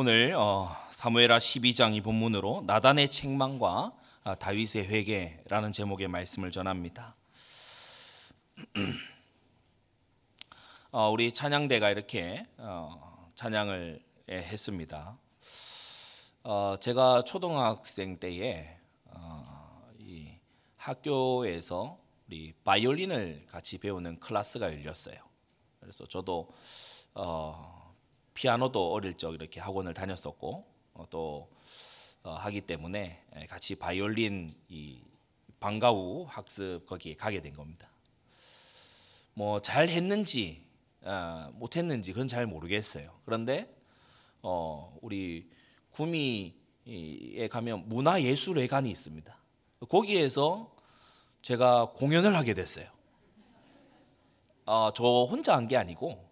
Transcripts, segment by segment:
오늘 어, 사무엘하 12장 이 본문으로 나단의 책망과 아, 다윗의 회개라는 제목의 말씀을 전합니다. 어, 우리 찬양대가 이렇게 어, 찬양을 예, 했습니다. 어, 제가 초등학생 때에 학교에서 우리 바이올린을 같이 배우는 클래스가 열렸어요. 그래서 저도 어, 피아노도 어릴 적 이렇게 학원을 다녔었고 어, 또 어, 하기 때문에 같이 바이올린 이 방과 후 학습 거기에 가게 된 겁니다. 뭐 잘했는지 어, 못했는지 그건 잘 모르겠어요. 그런데 어, 우리 구미에 가면 문화예술회관이 있습니다. 거기에서 제가 공연을 하게 됐어요. 어, 저 혼자 한 게 아니고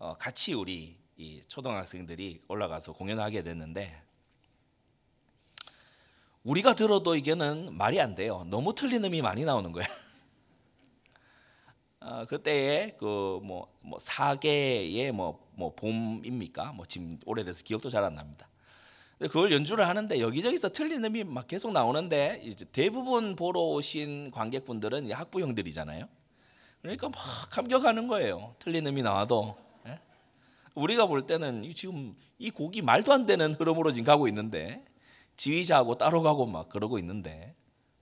어, 같이 우리 초등학생들이 올라가서 공연하게 됐는데 우리가 들어도 이게는 말이 안 돼요. 너무 틀린 음이 많이 나오는 거예요. 어, 그때에 그뭐 뭐 사계의 뭐뭐 뭐 봄입니까? 뭐 지금 오래돼서 기억도 잘 안 납니다. 그걸 연주를 하는데 여기저기서 틀린 음이 막 계속 나오는데 이제 대부분 보러 오신 관객분들은 학부형들이잖아요. 그러니까 막 감격하는 거예요. 틀린 음이 나와도 예? 우리가 볼 때는 지금 이 곡이 말도 안 되는 흐름으로 지금 가고 있는데 지휘자하고 따로 가고 막 그러고 있는데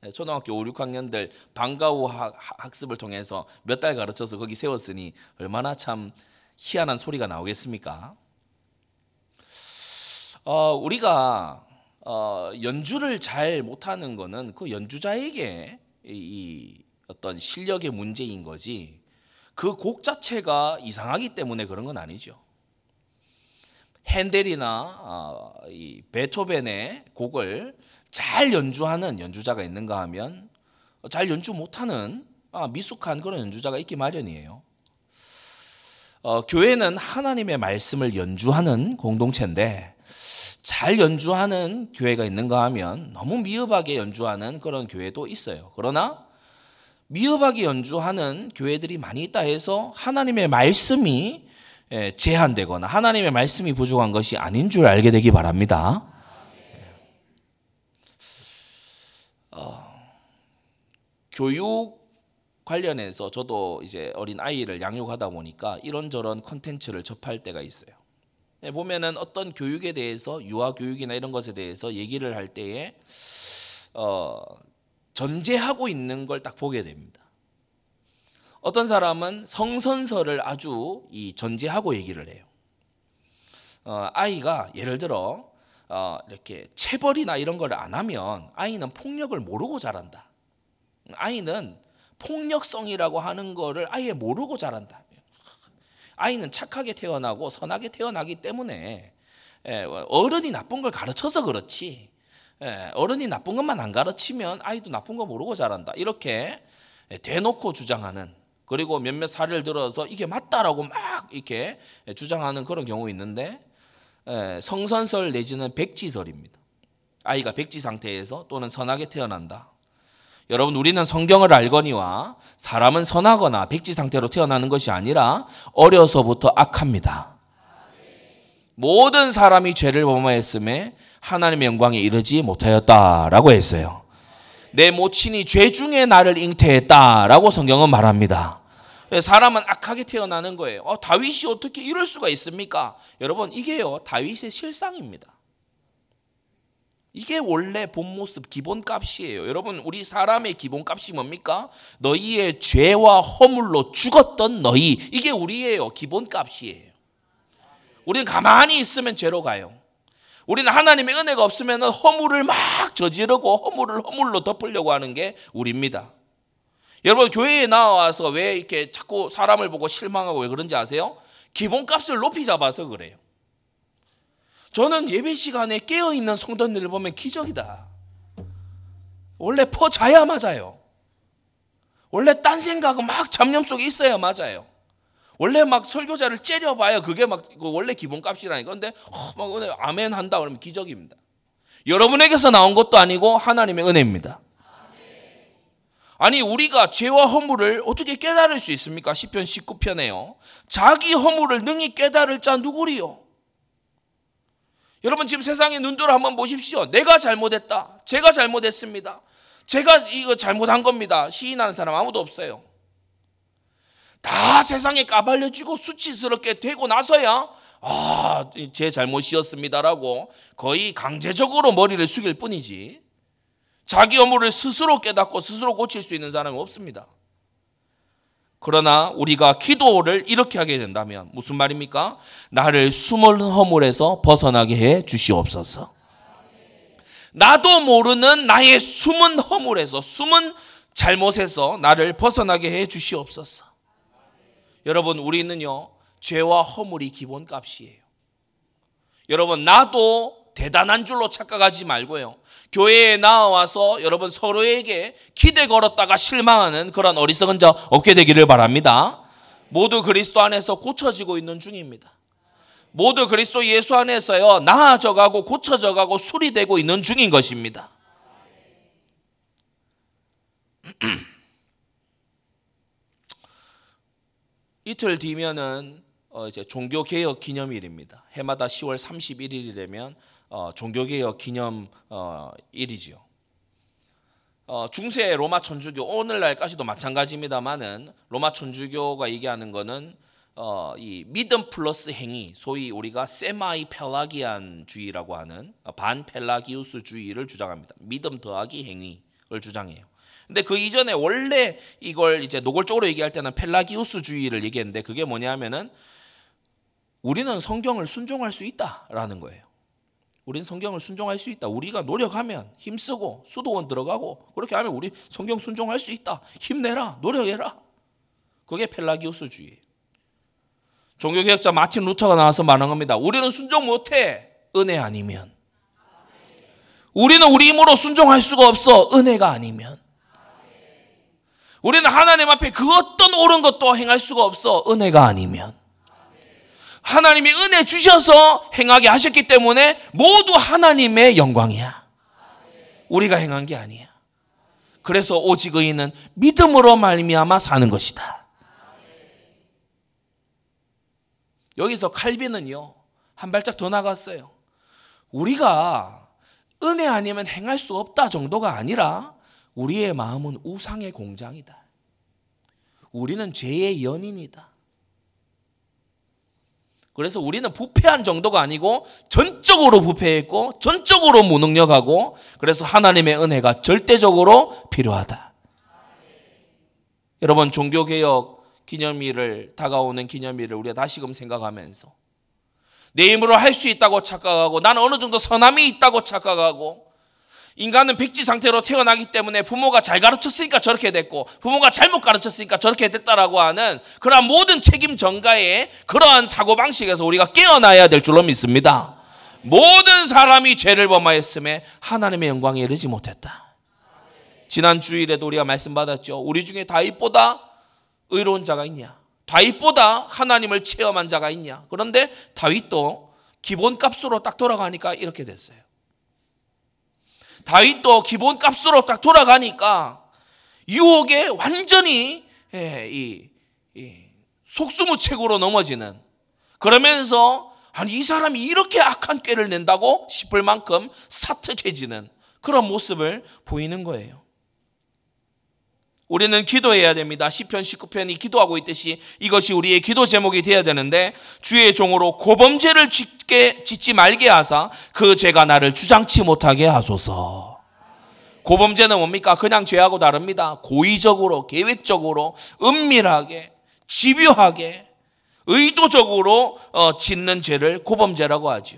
예, 초등학교 5, 6학년들 방과 후 학습을 통해서 몇 달 가르쳐서 거기 세웠으니 얼마나 참 희한한 소리가 나오겠습니까? 어, 우리가 어, 연주를 잘 못하는 것은 그 연주자에게 이, 이 어떤 실력의 문제인 거지 그 곡 자체가 이상하기 때문에 그런 건 아니죠. 핸델이나 어, 이 베토벤의 곡을 잘 연주하는 연주자가 있는가 하면 잘 연주 못하는 아, 미숙한 그런 연주자가 있기 마련이에요. 어, 교회는 하나님의 말씀을 연주하는 공동체인데 잘 연주하는 교회가 있는가 하면 너무 미흡하게 연주하는 그런 교회도 있어요. 그러나 미흡하게 연주하는 교회들이 많이 있다 해서 하나님의 말씀이 예, 제한되거나 하나님의 말씀이 부족한 것이 아닌 줄 알게 되기 바랍니다. 어, 교육 관련해서 저도 이제 어린 아이를 양육하다 보니까 이런저런 컨텐츠를 접할 때가 있어요. 예, 보면은 어떤 교육에 대해서 유아 교육이나 이런 것에 대해서 얘기를 할 때에 어, 전제하고 있는 걸 딱 보게 됩니다. 어떤 사람은 성선설을 아주 이 전제하고 얘기를 해요. 어, 아이가 예를 들어 어, 이렇게 체벌이나 이런 걸 안 하면 아이는 폭력을 모르고 자란다. 아이는 폭력성이라고 하는 거를 아예 모르고 자란다. 아이는 착하게 태어나고 선하게 태어나기 때문에 예, 어른이 나쁜 걸 가르쳐서 그렇지. 예, 어른이 나쁜 것만 안 가르치면 아이도 나쁜 거 모르고 자란다. 이렇게 대놓고 주장하는 그리고 몇몇 사례를 들어서 이게 맞다라고 막 이렇게 주장하는 그런 경우 있는데 성선설 내지는 백지설입니다. 아이가 백지 상태에서 또는 선하게 태어난다. 여러분 우리는 성경을 알거니와 사람은 선하거나 백지 상태로 태어나는 것이 아니라 어려서부터 악합니다. 모든 사람이 죄를 범하였음에 하나님의 영광에 이르지 못하였다라고 했어요. 내 모친이 죄 중에 나를 잉태했다라고 성경은 말합니다. 사람은 악하게 태어나는 거예요. 어, 다윗이 어떻게 이럴 수가 있습니까? 여러분, 이게요, 다윗의 실상입니다. 이게 원래 본 모습, 기본 값이에요. 여러분, 우리 사람의 기본 값이 뭡니까? 너희의 죄와 허물로 죽었던 너희. 이게 우리예요. 기본 값이에요. 우리는 가만히 있으면 죄로 가요. 우리는 하나님의 은혜가 없으면 허물을 막 저지르고 허물을 허물로 덮으려고 하는 게 우리입니다. 여러분 교회에 나와서 왜 이렇게 자꾸 사람을 보고 실망하고 왜 그런지 아세요? 기본값을 높이 잡아서 그래요. 저는 예배 시간에 깨어 있는 성도들을 보면 기적이다. 원래 퍼 자야 맞아요. 원래 딴 생각은 막 잡념 속에 있어야 맞아요. 원래 막 설교자를 째려봐야 그게 막 원래 기본값이라니까. 근데 어, 막 은혜 아멘 한다 그러면 기적입니다. 여러분에게서 나온 것도 아니고 하나님의 은혜입니다. 아니 우리가 죄와 허물을 어떻게 깨달을 수 있습니까? 시편 19편에요. 자기 허물을 능히 깨달을 자 누구리요? 여러분 지금 세상의 눈도를 한번 보십시오. 내가 잘못했다. 제가 잘못했습니다. 제가 이거 잘못한 겁니다. 시인하는 사람 아무도 없어요. 다 세상에 까발려지고 수치스럽게 되고 나서야 아, 제 잘못이었습니다라고 거의 강제적으로 머리를 숙일 뿐이지. 자기 업무를 스스로 깨닫고 스스로 고칠 수 있는 사람은 없습니다. 그러나 우리가 기도를 이렇게 하게 된다면 무슨 말입니까? 나를 숨은 허물에서 벗어나게 해 주시옵소서. 나도 모르는 나의 숨은 허물에서 숨은 잘못에서 나를 벗어나게 해 주시옵소서. 여러분 우리는요 죄와 허물이 기본값이에요. 여러분 나도 대단한 줄로 착각하지 말고요. 교회에 나와서 여러분 서로에게 기대 걸었다가 실망하는 그런 어리석은 자 없게 되기를 바랍니다. 모두 그리스도 안에서 고쳐지고 있는 중입니다. 모두 그리스도 예수 안에서요 나아져가고 고쳐져가고 수리되고 있는 중인 것입니다. 이틀 뒤면은 어 이제 종교 개혁 기념일입니다. 해마다 10월 31일이 되면 어, 종교개혁 기념 어, 일이지요. 어, 중세 로마 천주교 오늘날까지도 마찬가지입니다만은 로마 천주교가 얘기하는 어, 이 믿음 플러스 행위, 소위 우리가 semi-Pelagian주의라고 하는 반 펠라기우스주의를 주장합니다. 믿음 더하기 행위를 주장해요. 근데 그 이전에 원래 이걸 이제 노골적으로 얘기할 때는 펠라기우스주의를 얘기했는데 그게 뭐냐면은 우리는 성경을 순종할 수 있다라는 거예요. 우리는 성경을 순종할 수 있다. 우리가 노력하면 힘쓰고 수도원 들어가고 그렇게 하면 우리 성경 순종할 수 있다. 힘내라. 노력해라. 그게 펠라기우스주의. 종교개혁자 마틴 루터가 나와서 말한 겁니다. 우리는 순종 못해. 은혜 아니면. 우리는 우리 힘으로 순종할 수가 없어. 은혜가 아니면. 우리는 하나님 앞에 그 어떤 옳은 것도 행할 수가 없어. 은혜가 아니면. 하나님이 은혜 주셔서 행하게 하셨기 때문에 모두 하나님의 영광이야. 우리가 행한 게 아니야. 그래서 오직 의인은 믿음으로 말미암아 사는 것이다. 여기서 칼빈은요 한 발짝 더 나갔어요. 우리가 은혜 아니면 행할 수 없다 정도가 아니라 우리의 마음은 우상의 공장이다. 우리는 죄의 연인이다. 그래서 우리는 부패한 정도가 아니고 전적으로 부패했고 전적으로 무능력하고 그래서 하나님의 은혜가 절대적으로 필요하다. 여러분 종교 개혁 기념일을 다가오는 기념일을 우리가 다시금 생각하면서 내 힘으로 할 수 있다고 착각하고 나는 어느 정도 선함이 있다고 착각하고 인간은 백지 상태로 태어나기 때문에 부모가 잘 가르쳤으니까 저렇게 됐고 부모가 잘못 가르쳤으니까 저렇게 됐다라고 하는 그러한 모든 책임 전가의 그러한 사고 방식에서 우리가 깨어나야 될 줄로 믿습니다. 모든 사람이 죄를 범하였음에 하나님의 영광에 이르지 못했다. 지난 주일에도 우리가 말씀 받았죠. 우리 중에 다윗보다 의로운 자가 있냐? 다윗보다 하나님을 체험한 자가 있냐? 그런데 다윗도 기본값으로 딱 돌아가니까 이렇게 됐어요. 다윗도 기본 값으로 딱 돌아가니까 유혹에 완전히 예, 이, 이 속수무책으로 넘어지는 그러면서 아니 이 사람이 이렇게 악한 꾀를 낸다고 싶을 만큼 사특해지는 그런 모습을 보이는 거예요. 우리는 기도해야 됩니다. 시편 19편이 기도하고 있듯이 이것이 우리의 기도 제목이 되어야 되는데 주의 종으로 고범죄를 짓게 짓지 말게 하사 그 죄가 나를 주장치 못하게 하소서. 고범죄는 뭡니까? 그냥 죄하고 다릅니다. 고의적으로, 계획적으로, 은밀하게, 집요하게, 의도적으로 어, 짓는 죄를 고범죄라고 하죠.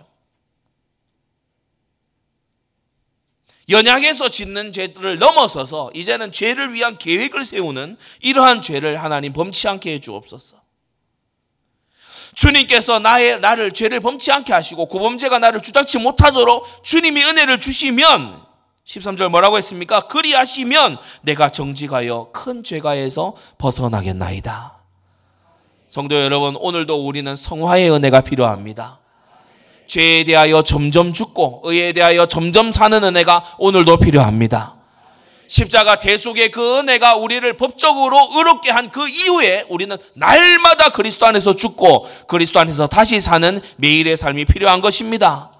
연약해서 짓는 죄들을 넘어서서 이제는 죄를 위한 계획을 세우는 이러한 죄를 하나님 범치 않게 해 주옵소서. 주님께서 나의 나를 죄를 범치 않게 하시고 고범죄가 나를 주장치 못하도록 주님이 은혜를 주시면 13절 뭐라고 했습니까? 그리하시면 내가 정직하여 큰 죄가에서 벗어나겠나이다. 성도 여러분, 오늘도 우리는 성화의 은혜가 필요합니다. 죄에 대하여 점점 죽고 의에 대하여 점점 사는 은혜가 오늘도 필요합니다. 십자가 대속의 그 은혜가 우리를 법적으로 의롭게 한 그 이후에 우리는 날마다 그리스도 안에서 죽고 그리스도 안에서 다시 사는 매일의 삶이 필요한 것입니다.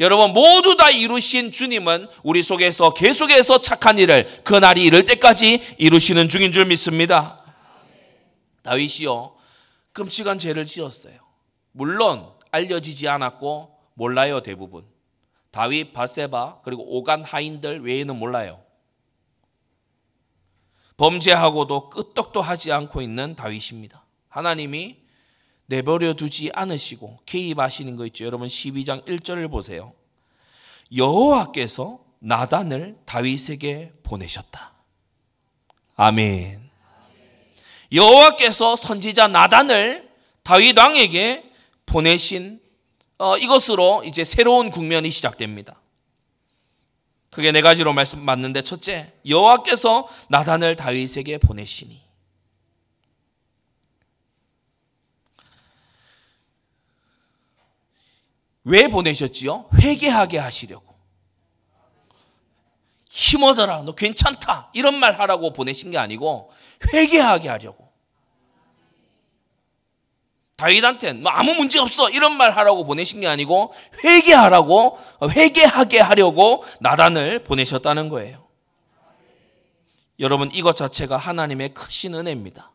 여러분 모두 다 이루신 주님은 우리 속에서 계속해서 착한 일을 그 날이 이를 때까지 이루시는 중인 줄 믿습니다. 다윗이요 끔찍한 죄를 지었어요. 물론 알려지지 않았고 몰라요 대부분. 다윗, 바세바 그리고 오간 하인들 외에는 몰라요. 범죄하고도 끄떡도 하지 않고 있는 다윗입니다. 하나님이 내버려 두지 않으시고 개입하시는 거 있죠. 여러분 12장 1절을 보세요. 여호와께서 나단을 다윗에게 보내셨다. 아멘. 여호와께서 선지자 나단을 다윗 왕에게 보내신 어, 이것으로 이제 새로운 국면이 시작됩니다. 그게 네 가지로 말씀 맞는데 첫째, 여호와께서 나단을 다윗에게 보내시니 왜 보내셨지요? 회개하게 하시려고. 힘얻어라, 너 괜찮다. 이런 말 하라고 보내신 게 아니고 회개하게 하려고. 다윗한테는 뭐 아무 문제 없어 이런 말 하라고 보내신 게 아니고 회개하라고 회개하게 하려고 나단을 보내셨다는 거예요. 여러분 이것 자체가 하나님의 크신 은혜입니다.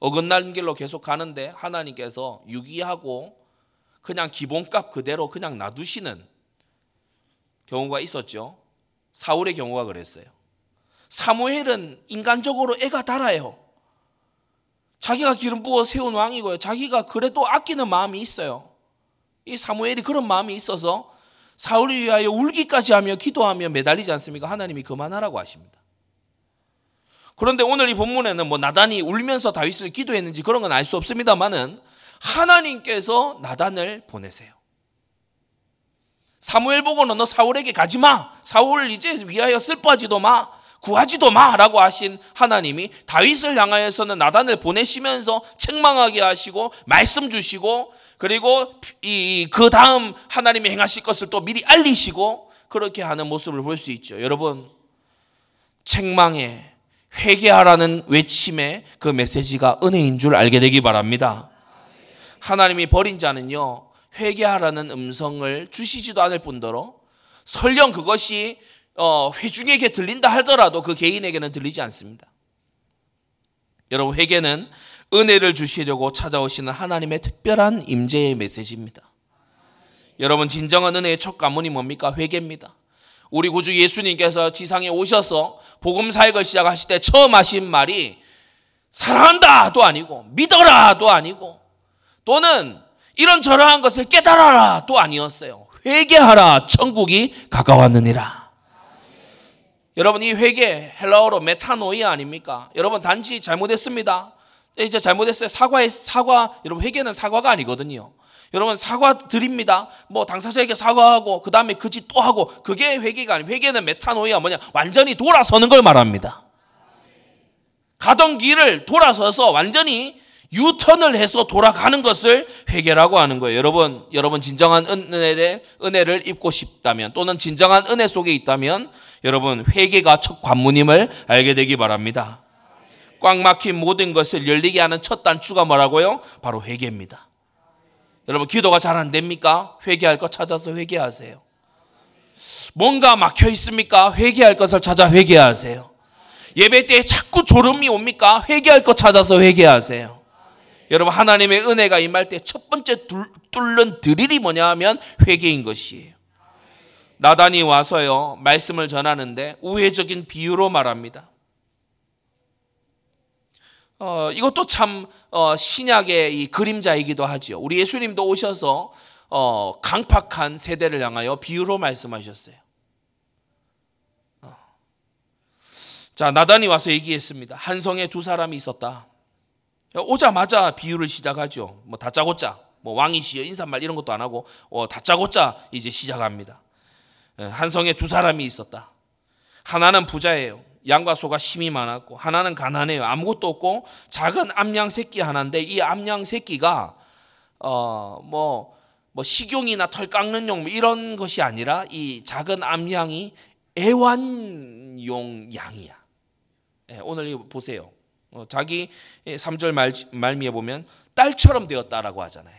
어긋난 길로 계속 가는데 하나님께서 유기하고 그냥 기본값 그대로 그냥 놔두시는 경우가 있었죠. 사울의 경우가 그랬어요. 사무엘은 인간적으로 애가 달아요. 자기가 기름 부어 세운 왕이고요. 자기가 그래도 아끼는 마음이 있어요. 이 사무엘이 그런 마음이 있어서 사울을 위하여 울기까지 하며 기도하며 매달리지 않습니까? 하나님이 그만하라고 하십니다. 그런데 오늘 이 본문에는 뭐 나단이 울면서 다윗을 기도했는지 그런 건 알 수 없습니다만은 하나님께서 나단을 보내세요. 사무엘 보고는 너 사울에게 가지 마. 사울 이제 위하여 슬퍼하지도 마. 구하지도 마라고 하신 하나님이 다윗을 향하여서는 나단을 보내시면서 책망하게 하시고 말씀 주시고 그리고 이 그 다음 하나님이 행하실 것을 또 미리 알리시고 그렇게 하는 모습을 볼 수 있죠. 여러분 책망에 회개하라는 외침의 그 메시지가 은혜인 줄 알게 되기 바랍니다. 하나님이 버린 자는요, 회개하라는 음성을 주시지도 않을 뿐더러 설령 그것이 어, 회중에게 들린다 하더라도 그 개인에게는 들리지 않습니다. 여러분, 회개는 은혜를 주시려고 찾아오시는 하나님의 특별한 임재의 메시지입니다. 여러분, 진정한 은혜의 첫 가문이 뭡니까? 회개입니다. 우리 구주 예수님께서 지상에 오셔서 복음 사역을 시작하실 때 처음 하신 말이 사랑한다도 아니고 믿어라도 아니고 또는 이런 저러한 것을 깨달아라도 아니었어요. 회개하라 천국이 가까웠느니라. 여러분 이 회개 헬라어로 메타노이아 아닙니까? 여러분 단지 잘못했습니다. 이제 잘못했어요. 사과의 사과 여러분 회개는 사과가 아니거든요. 여러분 사과 드립니다. 뭐 당사자에게 사과하고 그 다음에 그 짓 또 하고 그게 회개가 아니에요. 회개는 메타노이아 뭐냐 완전히 돌아서는 걸 말합니다. 가던 길을 돌아서서 완전히 유턴을 해서 돌아가는 것을 회개라고 하는 거예요. 여러분, 여러분 진정한 은혜를, 은혜를 입고 싶다면 또는 진정한 은혜 속에 있다면 여러분 회개가 첫 관문임을 알게 되기 바랍니다. 꽉 막힌 모든 것을 열리게 하는 첫 단추가 뭐라고요? 바로 회개입니다. 여러분 기도가 잘 안 됩니까? 회개할 것 찾아서 회개하세요. 뭔가 막혀 있습니까? 회개할 것을 찾아 회개하세요. 예배 때 자꾸 졸음이 옵니까? 회개할 것 찾아서 회개하세요. 여러분 하나님의 은혜가 임할 때 첫 번째 뚫는 드릴이 뭐냐 하면 회개인 것이에요. 나단이 와서요 말씀을 전하는데 우회적인 비유로 말합니다. 어, 이것도 참 어, 신약의 이 그림자이기도 하지요. 우리 예수님도 오셔서 어, 강팍한 세대를 향하여 비유로 말씀하셨어요. 어. 자 나단이 와서 얘기했습니다. 한 성에 두 사람이 있었다. 오자마자 비유를 시작하죠. 뭐 다짜고짜, 뭐 왕이시여 인사말 이런 것도 안 하고 어, 다짜고짜 이제 시작합니다. 예, 한 성에 두 사람이 있었다. 하나는 부자예요. 양과 소가 심히 많았고 하나는 가난해요. 아무것도 없고 작은 암양 새끼 하나인데 이 암양 새끼가 어 뭐 뭐 식용이나 털 깎는 용 뭐 이런 것이 아니라 이 작은 암양이 애완용 양이야. 예, 오늘 보세요. 어, 자기 3절 말, 말미에 보면 딸처럼 되었다라고 하잖아요.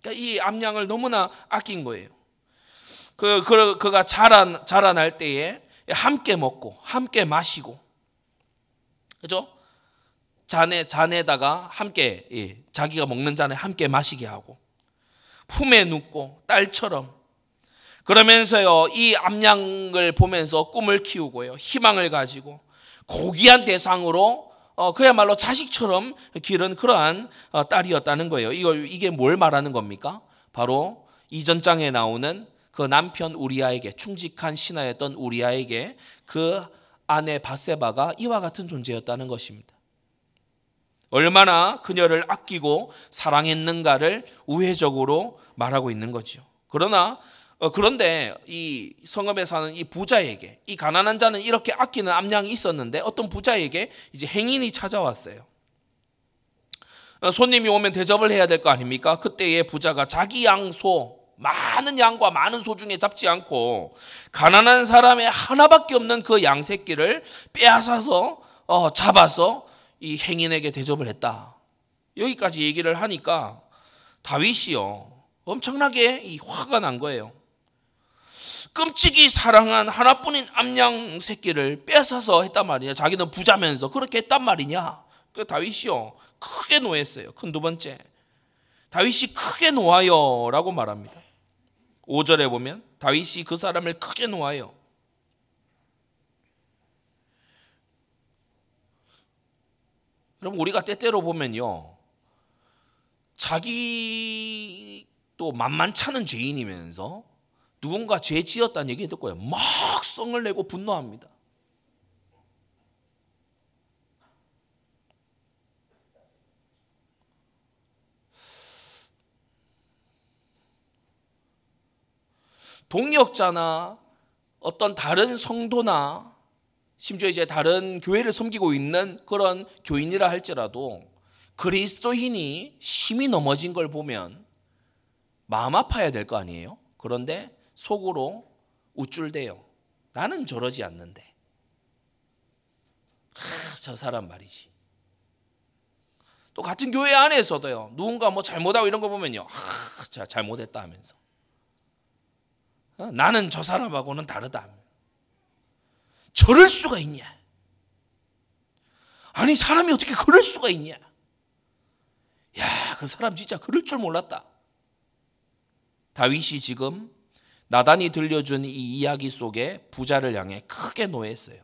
그러니까 이 암양을 너무나 아낀 거예요. 그, 그 그가 자란 자라날 때에 함께 먹고 함께 마시고 그죠? 잔에 잔에다가 함께 예, 자기가 먹는 잔에 함께 마시게 하고 품에 눕고 딸처럼 그러면서요 이 암양을 보면서 꿈을 키우고요 희망을 가지고 고귀한 대상으로 어, 그야말로 자식처럼 기른 그러한 어, 딸이었다는 거예요. 이거 이게 뭘 말하는 겁니까? 바로 이전 장에 나오는 그 남편 우리아에게 충직한 신하였던 우리아에게 그 아내 바세바가 이와 같은 존재였다는 것입니다. 얼마나 그녀를 아끼고 사랑했는가를 우회적으로 말하고 있는 거죠. 그러나 어, 그런데 이 성읍에 사는 이 부자에게 이 가난한 자는 이렇게 아끼는 암양이 있었는데 어떤 부자에게 이제 행인이 찾아왔어요. 어, 손님이 오면 대접을 해야 될 거 아닙니까? 그때의 부자가 자기 양소 많은 양과 많은 소 중에 잡지 않고 가난한 사람의 하나밖에 없는 그 양 새끼를 빼앗아서 어, 잡아서 이 행인에게 대접을 했다. 여기까지 얘기를 하니까 다윗이요 엄청나게 이 화가 난 거예요. 끔찍이 사랑한 하나뿐인 암양 새끼를 뺏어서 했단 말이냐. 자기는 부자면서 그렇게 했단 말이냐. 그 다윗이요 크게 노했어요. 큰 두 번째 다윗이 크게 놓아요라고 말합니다. 5절에 보면 다윗이 그 사람을 크게 놓아요. 여러분 우리가 때때로 보면요. 자기 또 만만찮은 죄인이면서 누군가 죄 지었다는 얘기 듣고요. 막 성을 내고 분노합니다. 동역자나 어떤 다른 성도나 심지어 이제 다른 교회를 섬기고 있는 그런 교인이라 할지라도 그리스도인이 심히 넘어진 걸 보면 마음 아파야 될 거 아니에요? 그런데 속으로 우쭐대요. 나는 저러지 않는데. 하, 저 사람 말이지. 또 같은 교회 안에서도요. 누군가 뭐 잘못하고 이런 거 보면요. 하, 자 잘못했다 하면서. 어? 나는 저 사람하고는 다르다. 저럴 수가 있냐? 아니 사람이 어떻게 그럴 수가 있냐? 야, 그 사람 진짜 그럴 줄 몰랐다. 다윗이 지금 나단이 들려준 이 이야기 속에 부자를 향해 크게 노했어요.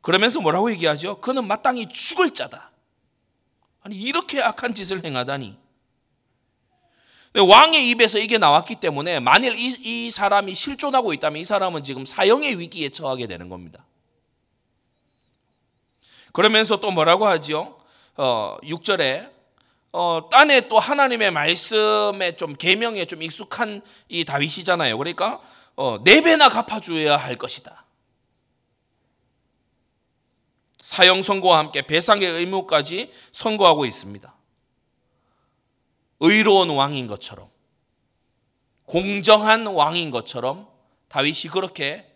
그러면서 뭐라고 얘기하죠? 그는 마땅히 죽을 자다. 아니 이렇게 악한 짓을 행하다니. 왕의 입에서 이게 나왔기 때문에 만일 이, 이 사람이 실존하고 있다면 이 사람은 지금 사형의 위기에 처하게 되는 겁니다. 그러면서 또 뭐라고 하죠? 어, 6절에 어, 딴에 또 하나님의 말씀에 좀 계명에 좀 익숙한 이 다윗이잖아요. 그러니까 어, 네 배나 갚아줘야 할 것이다. 사형 선고와 함께 배상의 의무까지 선고하고 있습니다. 의로운 왕인 것처럼 공정한 왕인 것처럼 다윗이 그렇게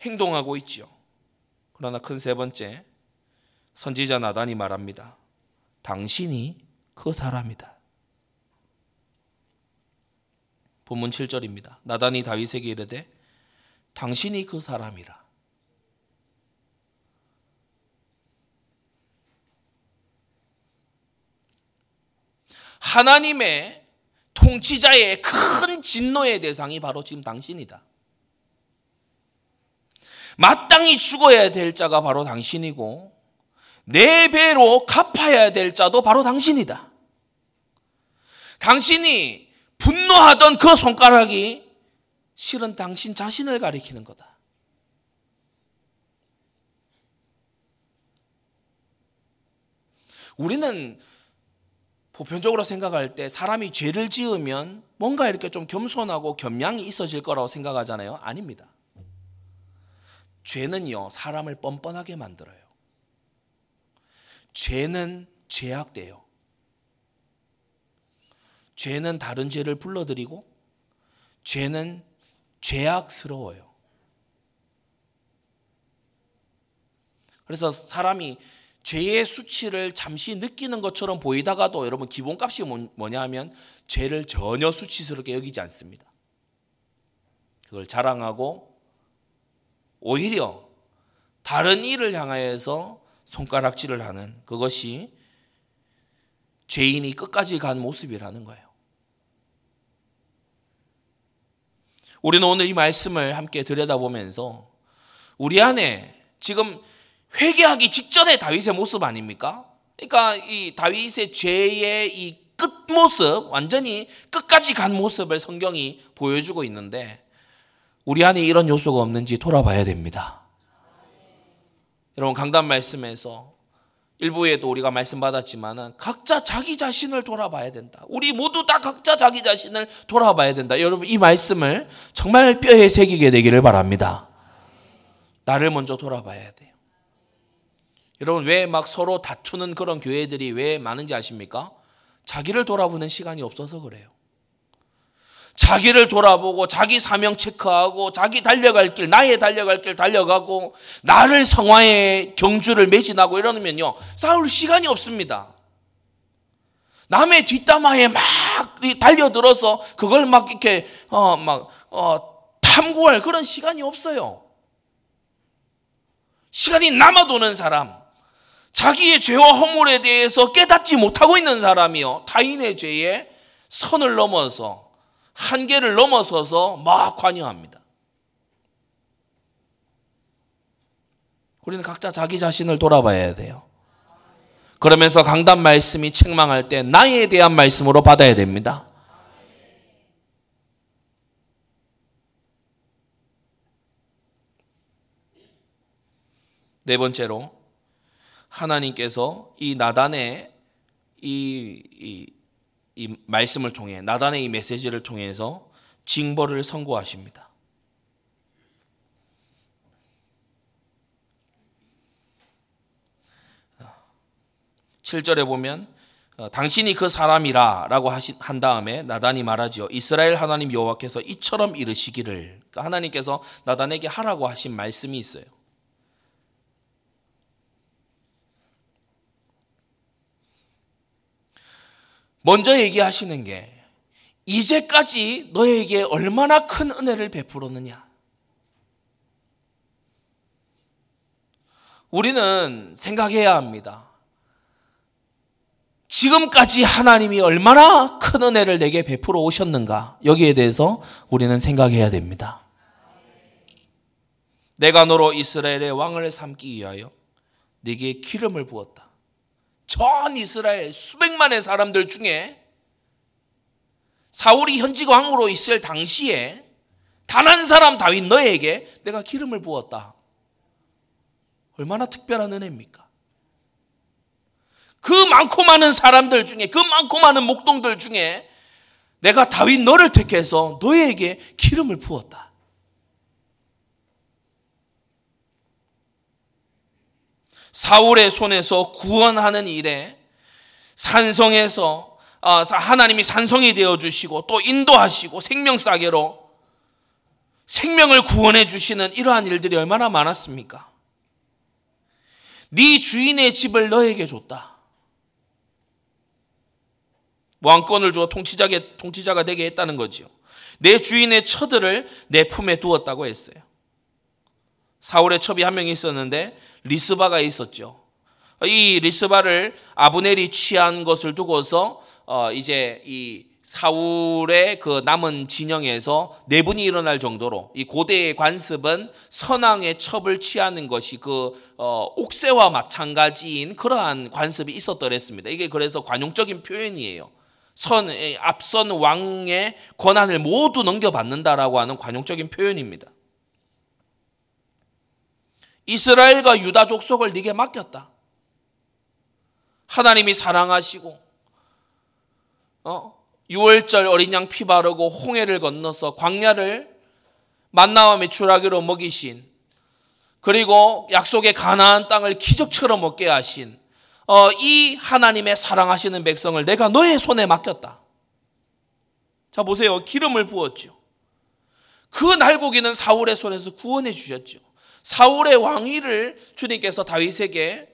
행동하고 있죠. 그러나 큰 세 번째 선지자 나단이 말합니다. 당신이 그 사람이다. 본문 7절입니다. 나단이 다윗에게 이르되 당신이 그 사람이라. 하나님의 통치자의 큰 진노의 대상이 바로 지금 당신이다. 마땅히 죽어야 될 자가 바로 당신이고 네 배로 갚아야 될 자도 바로 당신이다. 당신이 분노하던 그 손가락이 실은 당신 자신을 가리키는 거다. 우리는 보편적으로 생각할 때 사람이 죄를 지으면 뭔가 이렇게 좀 겸손하고 겸양이 있어질 거라고 생각하잖아요. 아닙니다. 죄는요, 사람을 뻔뻔하게 만들어요. 죄는 죄악돼요. 죄는 다른 죄를 불러들이고 죄는 죄악스러워요. 그래서 사람이 죄의 수치를 잠시 느끼는 것처럼 보이다가도 여러분 기본값이 뭐냐 하면 죄를 전혀 수치스럽게 여기지 않습니다. 그걸 자랑하고 오히려 다른 일을 향하여서 손가락질을 하는 그것이 죄인이 끝까지 간 모습이라는 거예요. 우리는 오늘 이 말씀을 함께 들여다보면서 우리 안에 지금 회개하기 직전의 다윗의 모습 아닙니까? 그러니까 이 다윗의 죄의 이 끝 모습, 완전히 끝까지 간 모습을 성경이 보여주고 있는데 우리 안에 이런 요소가 없는지 돌아봐야 됩니다. 여러분 강단 말씀에서 일부에도 우리가 말씀 받았지만은 각자 자기 자신을 돌아봐야 된다. 우리 모두 다 각자 자기 자신을 돌아봐야 된다. 여러분 이 말씀을 정말 뼈에 새기게 되기를 바랍니다. 나를 먼저 돌아봐야 돼요. 여러분 왜 막 서로 다투는 그런 교회들이 왜 많은지 아십니까? 자기를 돌아보는 시간이 없어서 그래요. 자기를 돌아보고 자기 사명 체크하고 자기 달려갈 길, 나의 달려갈 길 달려가고 나를 성화의 경주를 매진하고 이러면요. 싸울 시간이 없습니다. 남의 뒷담화에 막 달려들어서 그걸 막 이렇게 어막 어, 탐구할 그런 시간이 없어요. 시간이 남아 도는 사람, 자기의 죄와 허물에 대해서 깨닫지 못하고 있는 사람이요. 타인의 죄에 선을 넘어서 한계를 넘어서서 막 관여합니다. 우리는 각자 자기 자신을 돌아봐야 돼요. 그러면서 강단 말씀이 책망할 때 나에 대한 말씀으로 받아야 됩니다. 네 번째로 하나님께서 이 나단의 이, 이 이 말씀을 통해 나단의 이 메시지를 통해서 징벌을 선고하십니다. 7절에 보면 어, 당신이 그 사람이라라고 한 다음에 나단이 말하지요. 이스라엘 하나님 여호와께서 이처럼 이르시기를 그러니까 하나님께서 나단에게 하라고 하신 말씀이 있어요. 먼저 얘기하시는 게 이제까지 너에게 얼마나 큰 은혜를 베풀었느냐. 우리는 생각해야 합니다. 지금까지 하나님이 얼마나 큰 은혜를 내게 베풀어 오셨는가. 여기에 대해서 우리는 생각해야 됩니다. 내가 너로 이스라엘의 왕을 삼기 위하여 네게 기름을 부었다. 전 이스라엘 수백만의 사람들 중에 사울이 현직 왕으로 있을 당시에 단 한 사람 다윗 너에게 내가 기름을 부었다. 얼마나 특별한 은혜입니까? 그 많고 많은 사람들 중에 그 많고 많은 목동들 중에 내가 다윗 너를 택해서 너에게 기름을 부었다. 사울의 손에서 구원하는 일에 산성에서 아, 하나님이 산성이 되어 주시고 또 인도하시고 생명싸개로 생명을 구원해 주시는 이러한 일들이 얼마나 많았습니까? 네 주인의 집을 너에게 줬다. 왕권을 주어 통치자게, 통치자가 되게 했다는 거지요. 네 주인의 처들을 네 품에 두었다고 했어요. 사울의 첩이 한 명이 있었는데 리스바가 있었죠. 이 리스바를 아브넬이 취한 것을 두고서 어 이제 이 사울의 그 남은 진영에서 내분이 일어날 정도로 이 고대의 관습은 선왕의 첩을 취하는 것이 그 어, 옥새와 마찬가지인 그러한 관습이 있었더랬습니다. 이게 그래서 관용적인 표현이에요. 선 앞선 왕의 권한을 모두 넘겨받는다라고 하는 관용적인 표현입니다. 이스라엘과 유다 족속을 네게 맡겼다. 하나님이 사랑하시고 어? 6월절 어린 양 피 바르고 홍해를 건너서 광야를 만나와 메추라기로 먹이신 그리고 약속의 가나안 땅을 기적처럼 먹게 하신 어, 이 하나님의 사랑하시는 백성을 내가 너의 손에 맡겼다. 자 보세요. 기름을 부었죠. 그 날고기는 사울의 손에서 구원해 주셨죠. 사울의 왕위를 주님께서 다윗에게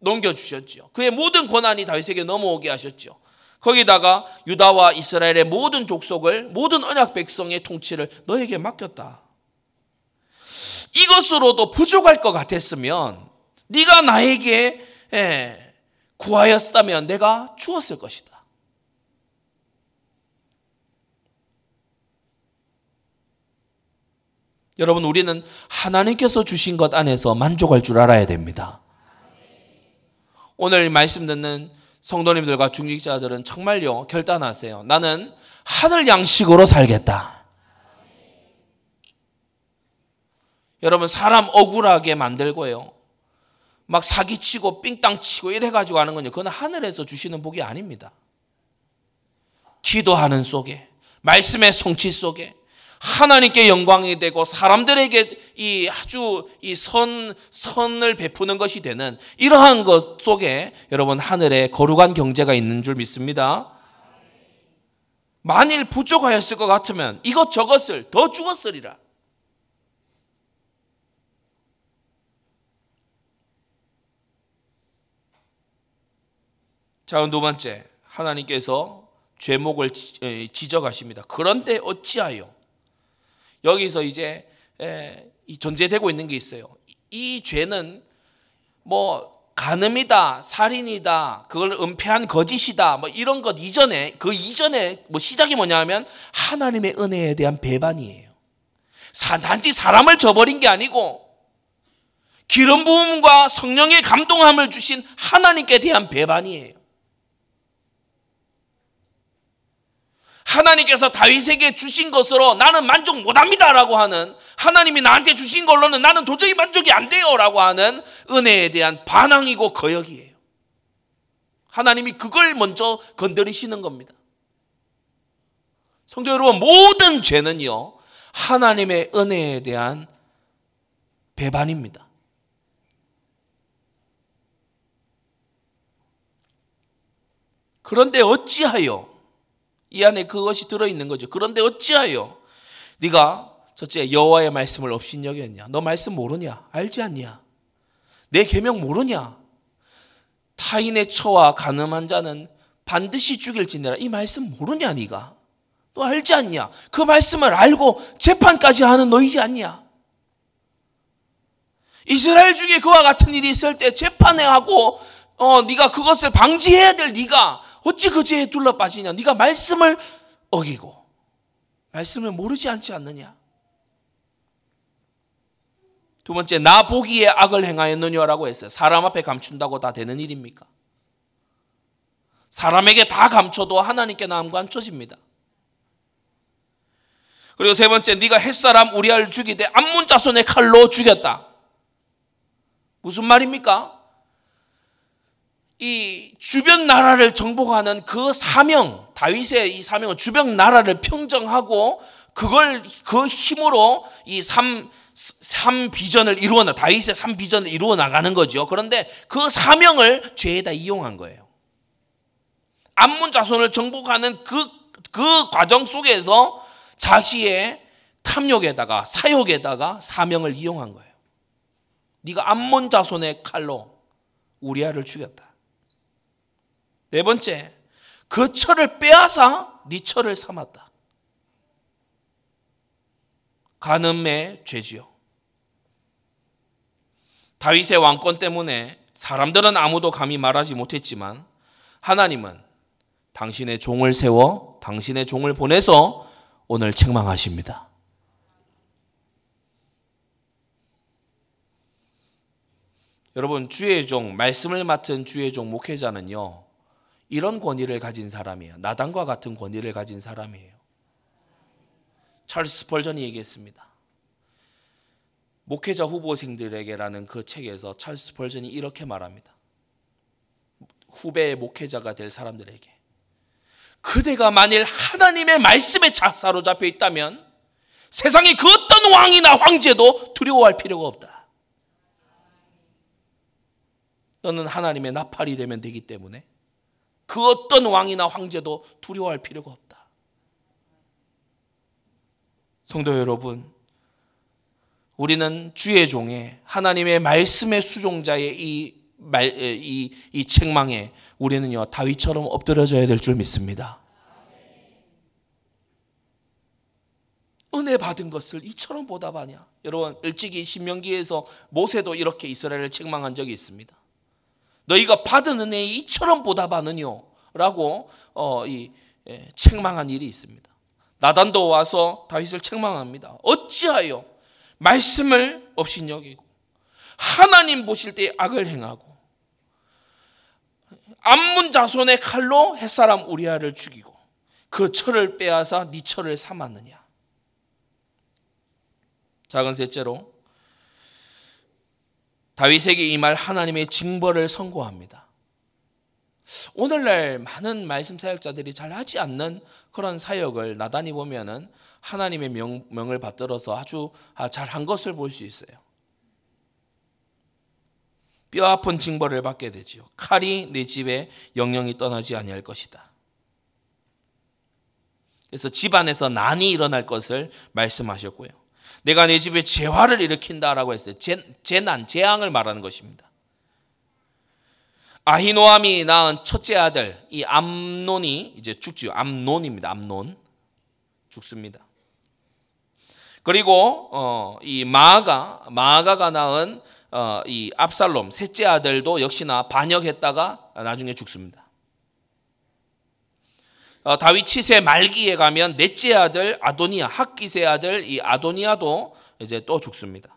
넘겨주셨죠. 그의 모든 고난이 다윗에게 넘어오게 하셨죠. 거기다가 유다와 이스라엘의 모든 족속을 모든 언약 백성의 통치를 너에게 맡겼다. 이것으로도 부족할 것 같았으면 네가 나에게 예, 구하였다면 내가 주었을 것이다. 여러분 우리는 하나님께서 주신 것 안에서 만족할 줄 알아야 됩니다. 오늘 말씀 듣는 성도님들과 중직자들은 정말요 결단하세요. 나는 하늘 양식으로 살겠다. 여러분 사람 억울하게 만들고요. 막 사기치고 삥땅치고 이래가지고 하는 건요. 그건 하늘에서 주시는 복이 아닙니다. 기도하는 속에 말씀의 성취 속에 하나님께 영광이 되고 사람들에게 이 아주 이 선, 선을 베푸는 것이 되는 이러한 것 속에 여러분 하늘에 거룩한 경제가 있는 줄 믿습니다. 만일 부족하였을 것 같으면 이것 저것을 더 주었으리라. 자, 두 번째. 하나님께서 죄목을 지적하십니다. 그런데 어찌하여 여기서 이제 전제되고 있는 게 있어요. 이 죄는 뭐 간음이다, 살인이다, 그걸 은폐한 거짓이다, 뭐 이런 것 이전에 그 이전에 뭐 시작이 뭐냐면 하나님의 은혜에 대한 배반이에요. 단지 사람을 저버린 게 아니고 기름 부음과 성령의 감동함을 주신 하나님께 대한 배반이에요. 하나님께서 다윗에게 주신 것으로 나는 만족 못합니다라고 하는 하나님이 나한테 주신 걸로는 나는 도저히 만족이 안 돼요라고 하는 은혜에 대한 반항이고 거역이에요. 하나님이 그걸 먼저 건드리시는 겁니다. 성도 여러분 모든 죄는요 하나님의 은혜에 대한 배반입니다. 그런데 어찌하여 이 안에 그것이 들어 있는 거죠. 그런데 어찌하여 네가 첫째 여호와의 말씀을 없인 여겼냐? 너 말씀 모르냐? 알지 않냐? 내 계명 모르냐? 타인의 처와 가늠한 자는 반드시 죽일지니라. 이 말씀 모르냐 네가? 너 알지 않냐? 그 말씀을 알고 재판까지 하는 너이지 않냐? 이스라엘 중에 그와 같은 일이 있을 때 재판에 하고 어 네가 그것을 방지해야 될 네가 어찌 그 죄에 둘러 빠지냐? 네가 말씀을 어기고 말씀을 모르지 않지 않느냐? 두 번째 나 보기에 악을 행하였느냐라고 했어요. 사람 앞에 감춘다고 다 되는 일입니까? 사람에게 다 감춰도 하나님께는 안 감춰집니다. 그리고 세 번째 네가 햇사람 우리아를 죽이되 암문 자손의 칼로 죽였다. 무슨 말입니까? 이 주변 나라를 정복하는 그 사명, 다윗의 이 사명은 주변 나라를 평정하고 그걸 그 힘으로 이 삼, 삼 비전을 이루어 나, 다윗의 삼 비전을 이루어 나가는 거죠. 그런데 그 사명을 죄에다 이용한 거예요. 암문 자손을 정복하는 그, 그 과정 속에서 자기의 탐욕에다가 사욕에다가 사명을 이용한 거예요. 네가 암몬 자손의 칼로 우리아를 죽였다. 네 번째, 그 철을 빼앗아 네 철을 삼았다. 간음의 죄지요. 다윗의 왕권 때문에 사람들은 아무도 감히 말하지 못했지만 하나님은 당신의 종을 세워 당신의 종을 보내서 오늘 책망하십니다. 여러분 주의 종 말씀을 맡은 주의 종 목회자는요 이런 권위를 가진 사람이에요. 나단과 같은 권위를 가진 사람이에요. 찰스 펄전이 얘기했습니다. 목회자 후보생들에게라는 그 책에서 찰스 펄전이 이렇게 말합니다. 후배의 목회자가 될 사람들에게 그대가 만일 하나님의 말씀에 사로잡혀 있다면 세상의 그 어떤 왕이나 황제도 두려워할 필요가 없다. 너는 하나님의 나팔이 되면 되기 때문에 그 어떤 왕이나 황제도 두려워할 필요가 없다. 성도 여러분, 우리는 주의 종의 하나님의 말씀의 수종자의 이 말, 이, 이 책망에 우리는요, 다윗처럼 엎드려져야 될 줄 믿습니다. 은혜 받은 것을 이처럼 보답하냐? 여러분, 일찍이 신명기에서 모세도 이렇게 이스라엘을 책망한 적이 있습니다. 너희가 받은 은혜에 이처럼 보답하느뇨? 라고, 어, 이, 예, 책망한 일이 있습니다. 나단도 와서 다윗을 책망합니다. 어찌하여 말씀을 없인 여기고 하나님 보실 때 악을 행하고 암문 자손의 칼로 햇사람 우리아를 죽이고 그 철을 빼앗아 네 철을 삼았느냐. 작은 셋째로 다윗에게 이말 하나님의 징벌을 선고합니다. 오늘날 많은 말씀 사역자들이 잘 하지 않는 그런 사역을 나단히 보면은 하나님의 명, 명을 받들어서 아주 아, 잘한 것을 볼 수 있어요. 뼈 아픈 징벌을 받게 되지요. 칼이 내 집에 영영이 떠나지 아니할 것이다. 그래서 집안에서 난이 일어날 것을 말씀하셨고요. 내가 내 집에 재화를 일으킨다라고 했어요. 재, 재난, 재앙을 말하는 것입니다. 아히노함이 낳은 첫째 아들 이 암논이 이제 죽지요. 암논입니다. 암논 죽습니다. 그리고 어, 이 마아가 마아가가 낳은 어, 이 압살롬 셋째 아들도 역시나 반역했다가 나중에 죽습니다. 어, 다윗 치세 말기에 가면 넷째 아들 아도니아 학기세 아들 이 아도니아도 이제 또 죽습니다.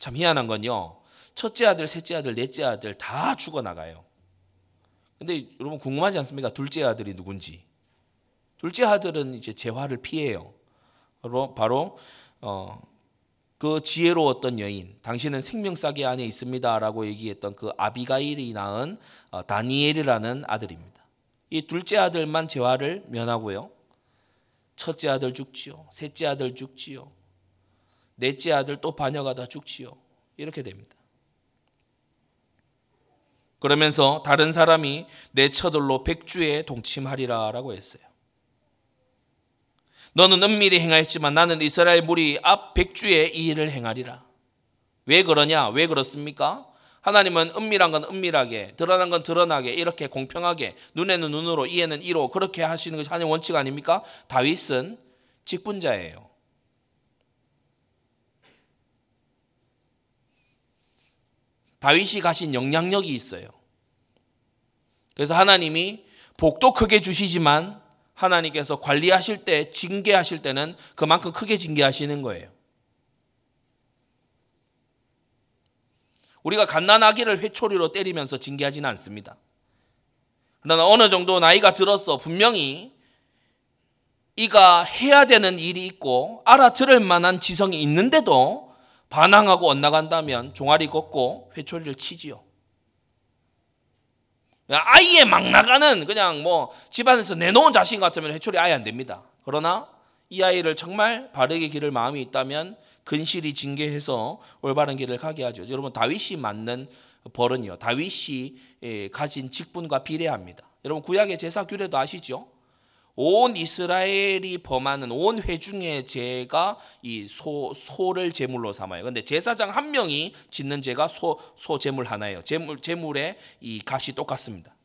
참 희한한 건요. 첫째 아들, 셋째 아들, 넷째 아들 다 죽어 나가요. 근데 여러분 궁금하지 않습니까? 둘째 아들이 누군지. 둘째 아들은 이제 재화를 피해요. 바로 바로 어, 그 지혜로웠던 여인, 당신은 생명싸개 안에 있습니다라고 얘기했던 그 아비가일이 낳은 어, 다니엘이라는 아들입니다. 이 둘째 아들만 재화를 면하고요. 첫째 아들 죽지요. 셋째 아들 죽지요. 넷째 아들 또 반역하다 죽지요. 이렇게 됩니다. 그러면서 다른 사람이 내 처들로 백주에 동침하리라라고 했어요. 너는 은밀히 행하였지만 나는 이스라엘 무리 앞 백주에 이 일을 행하리라. 왜 그러냐? 왜 그렇습니까? 하나님은 은밀한 건 은밀하게, 드러난 건 드러나게, 이렇게 공평하게, 눈에는 눈으로, 이에는 이로, 그렇게 하시는 것이 하나님 원칙 아닙니까? 다윗은 직분자예요. 다윗이 가신 영향력이 있어요. 그래서 하나님이 복도 크게 주시지만 하나님께서 관리하실 때, 징계하실 때는 그만큼 크게 징계하시는 거예요. 우리가 갓난아기를 회초리로 때리면서 징계하지는 않습니다. 그러나 어느 정도 나이가 들었어 분명히 이가 해야 되는 일이 있고 알아들을 만한 지성이 있는데도 반항하고 엇나간다면 종아리 걷고 회초리를 치지요. 아예 막 나가는 그냥 뭐 집안에서 내놓은 자신 같으면 회초리 아예 안 됩니다. 그러나 이 아이를 정말 바르게 기를 마음이 있다면 근실이 징계해서 올바른 길을 가게 하죠. 여러분 다윗이 맞는 벌은요. 다윗이 예, 가진 직분과 비례합니다. 여러분 구약의 제사 규례도 아시죠? 온 이스라엘이 범하는 온 회중의 죄가 이 소, 소를 제물로 삼아요. 근데 제사장 한 명이 짓는 죄가 소, 소 제물 하나예요. 제물, 제물의 이 값이 똑같습니다.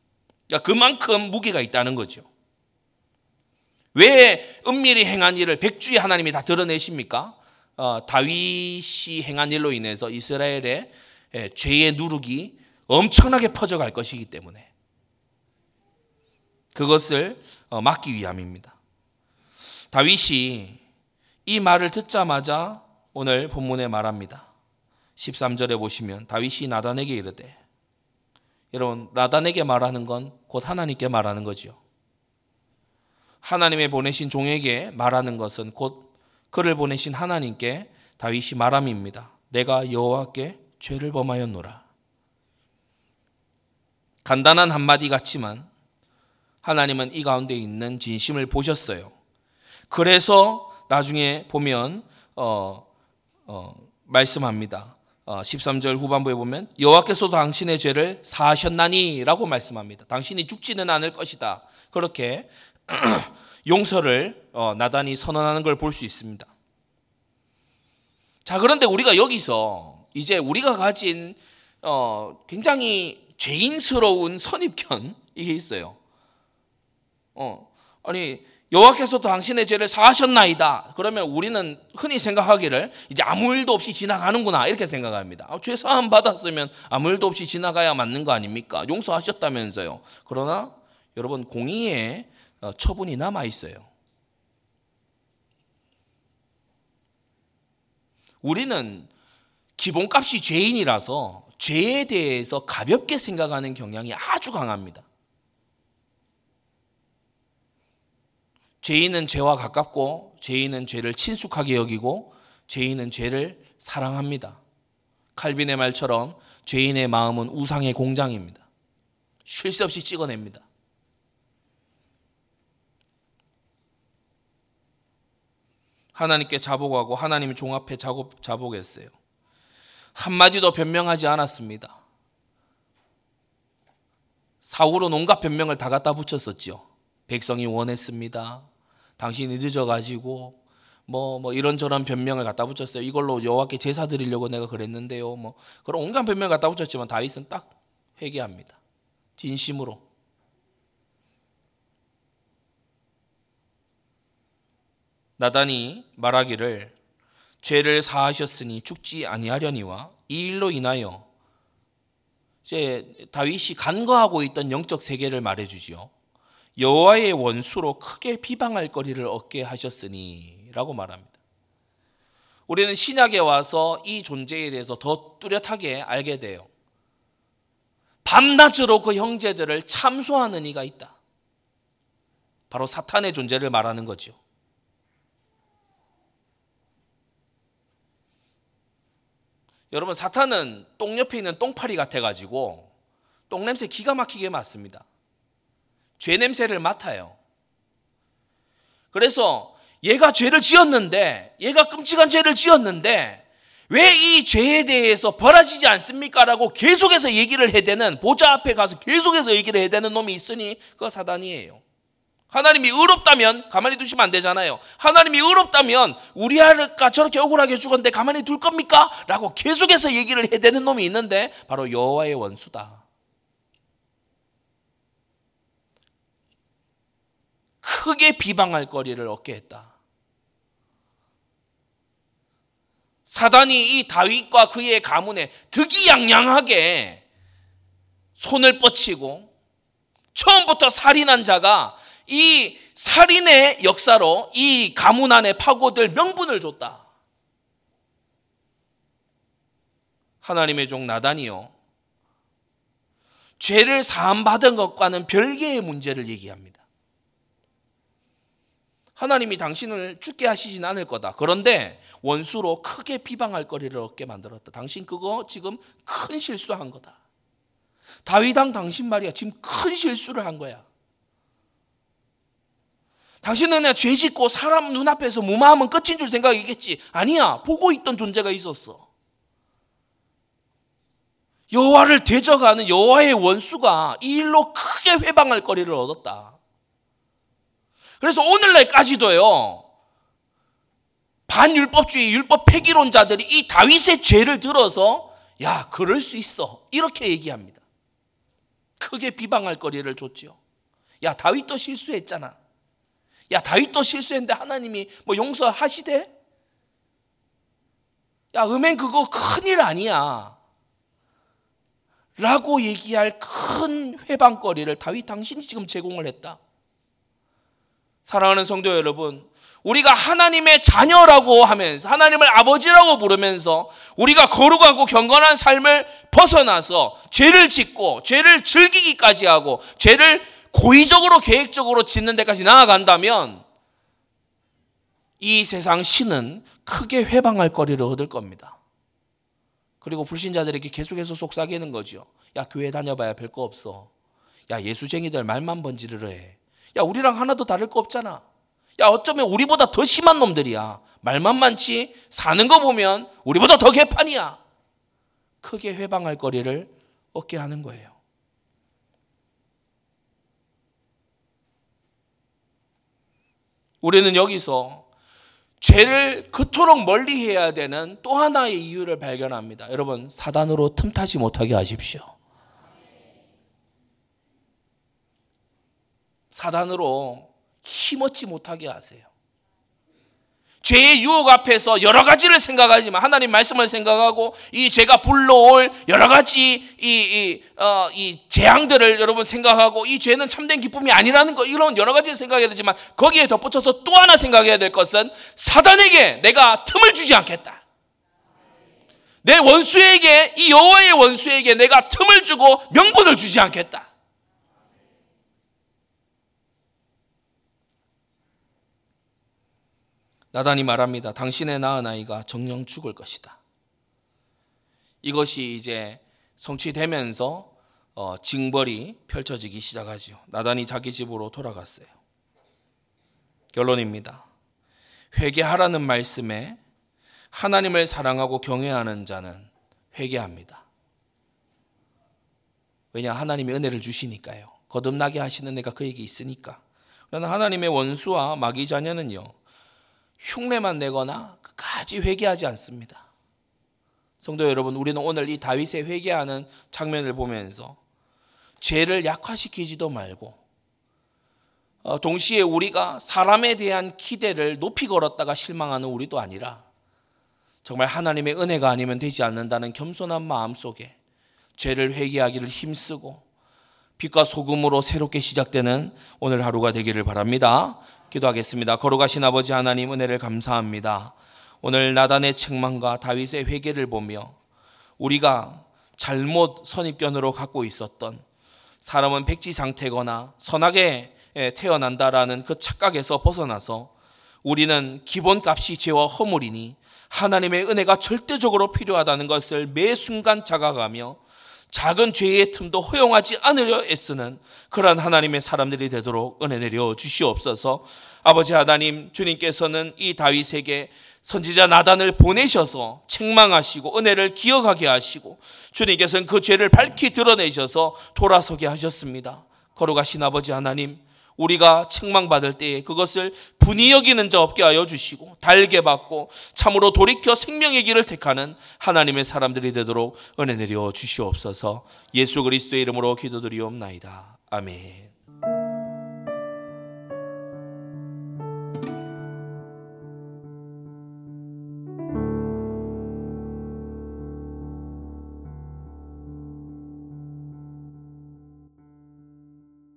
그러니까 그만큼 무게가 있다는 거죠. 왜 은밀히 행한 일을 백주에 하나님이 다 드러내십니까? 어, 다윗이 행한 일로 인해서 이스라엘의 예, 죄의 누룩이 엄청나게 퍼져갈 것이기 때문에 그것을 어, 막기 위함입니다. 다윗이 이 말을 듣자마자 오늘 본문에 말합니다. 13절에 보시면 다윗이 나단에게 이르되 여러분 나단에게 말하는 건 곧 하나님께 말하는 거지요. 하나님의 보내신 종에게 말하는 것은 곧 그를 보내신 하나님께 다윗이 말함입니다. 내가 여호와께 죄를 범하였노라. 간단한 한마디 같지만 하나님은 이 가운데 있는 진심을 보셨어요. 그래서 나중에 보면 어, 어, 말씀합니다. 어, 13절 후반부에 보면 여호와께서도 당신의 죄를 사하셨나니라고 말씀합니다. 당신이 죽지는 않을 것이다. 그렇게 용서를 어, 나단이 선언하는 걸 볼 수 있습니다. 자, 그런데 우리가 여기서 이제 우리가 가진 어, 굉장히 죄인스러운 선입견 이게 있어요. 어, 아니 여호와께서 당신의 죄를 사하셨나이다. 그러면 우리는 흔히 생각하기를 이제 아무 일도 없이 지나가는구나 이렇게 생각합니다. 아, 죄 사함 받았으면 아무 일도 없이 지나가야 맞는 거 아닙니까? 용서하셨다면서요. 그러나 여러분 공의의 어, 처분이 남아 있어요. 우리는 기본값이 죄인이라서 죄에 대해서 가볍게 생각하는 경향이 아주 강합니다. 죄인은 죄와 가깝고 죄인은 죄를 친숙하게 여기고 죄인은 죄를 사랑합니다. 칼빈의 말처럼 죄인의 마음은 우상의 공장입니다. 쉴 새 없이 찍어냅니다. 하나님께 자복하고 하나님의 종합해 자복했어요. 한마디도 변명하지 않았습니다. 사후로 온갖 변명을 다 갖다 붙였었죠. 백성이 원했습니다. 당신이 늦어가지고 뭐, 뭐 이런저런 변명을 갖다 붙였어요. 이걸로 여호와께 제사 드리려고 내가 그랬는데요. 뭐 그런 온갖 변명을 갖다 붙였지만 다윗은 딱 회개합니다. 진심으로. 나단이 말하기를 죄를 사하셨으니 죽지 아니하려니와 이 일로 인하여 이제 다윗이 간과하고 있던 영적 세계를 말해 주지요. 여호와의 원수로 크게 비방할 거리를 얻게 하셨으니라고 말합니다. 우리는 신약에 와서 이 존재에 대해서 더 뚜렷하게 알게 돼요. 밤낮으로 그 형제들을 참소하는 이가 있다. 바로 사탄의 존재를 말하는 거죠. 여러분 사탄은 똥 옆에 있는 똥파리 같아가지고 똥 냄새 기가 막히게 맡습니다. 죄 냄새를 맡아요. 그래서 얘가 죄를 지었는데, 얘가 끔찍한 죄를 지었는데, 왜 이 죄에 대해서 벌어지지 않습니까? 라고 계속해서 얘기를 해야 되는, 보좌 앞에 가서 계속해서 얘기를 해야 되는 놈이 있으니, 그거 사단이에요. 하나님이 의롭다면 가만히 두시면 안 되잖아요. 하나님이 의롭다면 우리 아가 저렇게 억울하게 죽었는데 가만히 둘 겁니까? 라고 계속해서 얘기를 해야 되는 놈이 있는데, 바로 여호와의 원수다. 크게 비방할 거리를 얻게 했다. 사단이 이 다윗과 그의 가문에 득이양양하게 손을 뻗치고 처음부터 살인한 자가 이 살인의 역사로 이 가문 안에 파고들 명분을 줬다. 하나님의 종 나단이요. 죄를 사함받은 것과는 별개의 문제를 얘기합니다. 하나님이 당신을 죽게 하시진 않을 거다. 그런데 원수로 크게 비방할 거리를 얻게 만들었다. 당신 그거 지금 큰 실수한 거다. 다윗왕 당신 말이야. 지금 큰 실수를 한 거야. 당신은 그냥 죄 짓고 사람 눈앞에서 무마하면 끝인 줄 생각이겠지. 아니야. 보고 있던 존재가 있었어. 여호와를 대적하는 여호와의 원수가 이 일로 크게 회방할 거리를 얻었다. 그래서 오늘날까지도요. 반율법주의 율법 폐기론자들이 이 다윗의 죄를 들어서 야 그럴 수 있어 이렇게 얘기합니다. 크게 비방할 거리를 줬지요. 야 다윗도 실수했잖아. 야 다윗도 실수했는데 하나님이 뭐 용서하시대? 야 음행 그거 큰일 아니야. 라고 얘기할 큰 회방거리를 다윗 당신이 지금 제공을 했다. 사랑하는 성도 여러분, 우리가 하나님의 자녀라고 하면서 하나님을 아버지라고 부르면서 우리가 거룩하고 경건한 삶을 벗어나서 죄를 짓고 죄를 즐기기까지 하고 죄를 고의적으로 계획적으로 짓는 데까지 나아간다면 이 세상 신은 크게 회방할 거리를 얻을 겁니다. 그리고 불신자들에게 계속해서 속삭이는 거죠. 야 교회 다녀봐야 별 거 없어. 야 예수쟁이들 말만 번지르르 해. 야, 우리랑 하나도 다를 거 없잖아. 야, 어쩌면 우리보다 더 심한 놈들이야. 말만 많지, 사는 거 보면 우리보다 더 개판이야. 크게 회방할 거리를 얻게 하는 거예요. 우리는 여기서 죄를 그토록 멀리 해야 되는 또 하나의 이유를 발견합니다. 여러분, 사단으로 틈타지 못하게 하십시오. 사단으로 힘없지 못하게 하세요. 죄의 유혹 앞에서 여러 가지를 생각하지만 하나님 말씀을 생각하고 이 죄가 불러올 여러 가지 이, 이, 어, 이 재앙들을 여러분 생각하고 이 죄는 참된 기쁨이 아니라는 거 이런 여러 가지를 생각해야 되지만 거기에 덧붙여서 또 하나 생각해야 될 것은 사단에게 내가 틈을 주지 않겠다. 내 원수에게 이 여호와의 원수에게 내가 틈을 주고 명분을 주지 않겠다. 나단이 말합니다. 당신의 낳은 아이가 정령 죽을 것이다. 이것이 이제 성취되면서 어, 징벌이 펼쳐지기 시작하죠. 나단이 자기 집으로 돌아갔어요. 결론입니다. 회개하라는 말씀에 하나님을 사랑하고 경외하는 자는 회개합니다. 왜냐 하나님이 은혜를 주시니까요. 거듭나게 하시는 애가 그에게 있으니까. 그러나 하나님의 원수와 마귀 자녀는요. 흉내만 내거나 끝까지 회개하지 않습니다. 성도 여러분, 우리는 오늘 이 다윗의 회개하는 장면을 보면서 죄를 약화시키지도 말고 어, 동시에 우리가 사람에 대한 기대를 높이 걸었다가 실망하는 우리도 아니라 정말 하나님의 은혜가 아니면 되지 않는다는 겸손한 마음 속에 죄를 회개하기를 힘쓰고 빛과 소금으로 새롭게 시작되는 오늘 하루가 되기를 바랍니다. 기도하겠습니다. 걸어가신 아버지 하나님 은혜를 감사합니다. 오늘 나단의 책망과 다윗의 회개를 보며 우리가 잘못 선입견으로 갖고 있었던 사람은 백지 상태거나 선하게 태어난다라는 그 착각에서 벗어나서 우리는 기본값이 죄와 허물이니 하나님의 은혜가 절대적으로 필요하다는 것을 매 순간 자각하며 작은 죄의 틈도 허용하지 않으려 애쓰는 그러한 하나님의 사람들이 되도록 은혜 내려 주시옵소서. 아버지 하나님 주님께서는 이 다윗에게 선지자 나단을 보내셔서 책망하시고 은혜를 기억하게 하시고 주님께서는 그 죄를 밝히 드러내셔서 돌아서게 하셨습니다. 거룩하신 아버지 하나님 우리가 책망받을 때에 그것을 분이 여기는 자 없게 하여 주시고 달게 받고 참으로 돌이켜 생명의 길을 택하는 하나님의 사람들이 되도록 은혜 내려 주시옵소서 예수 그리스도의 이름으로 기도드리옵나이다. 아멘.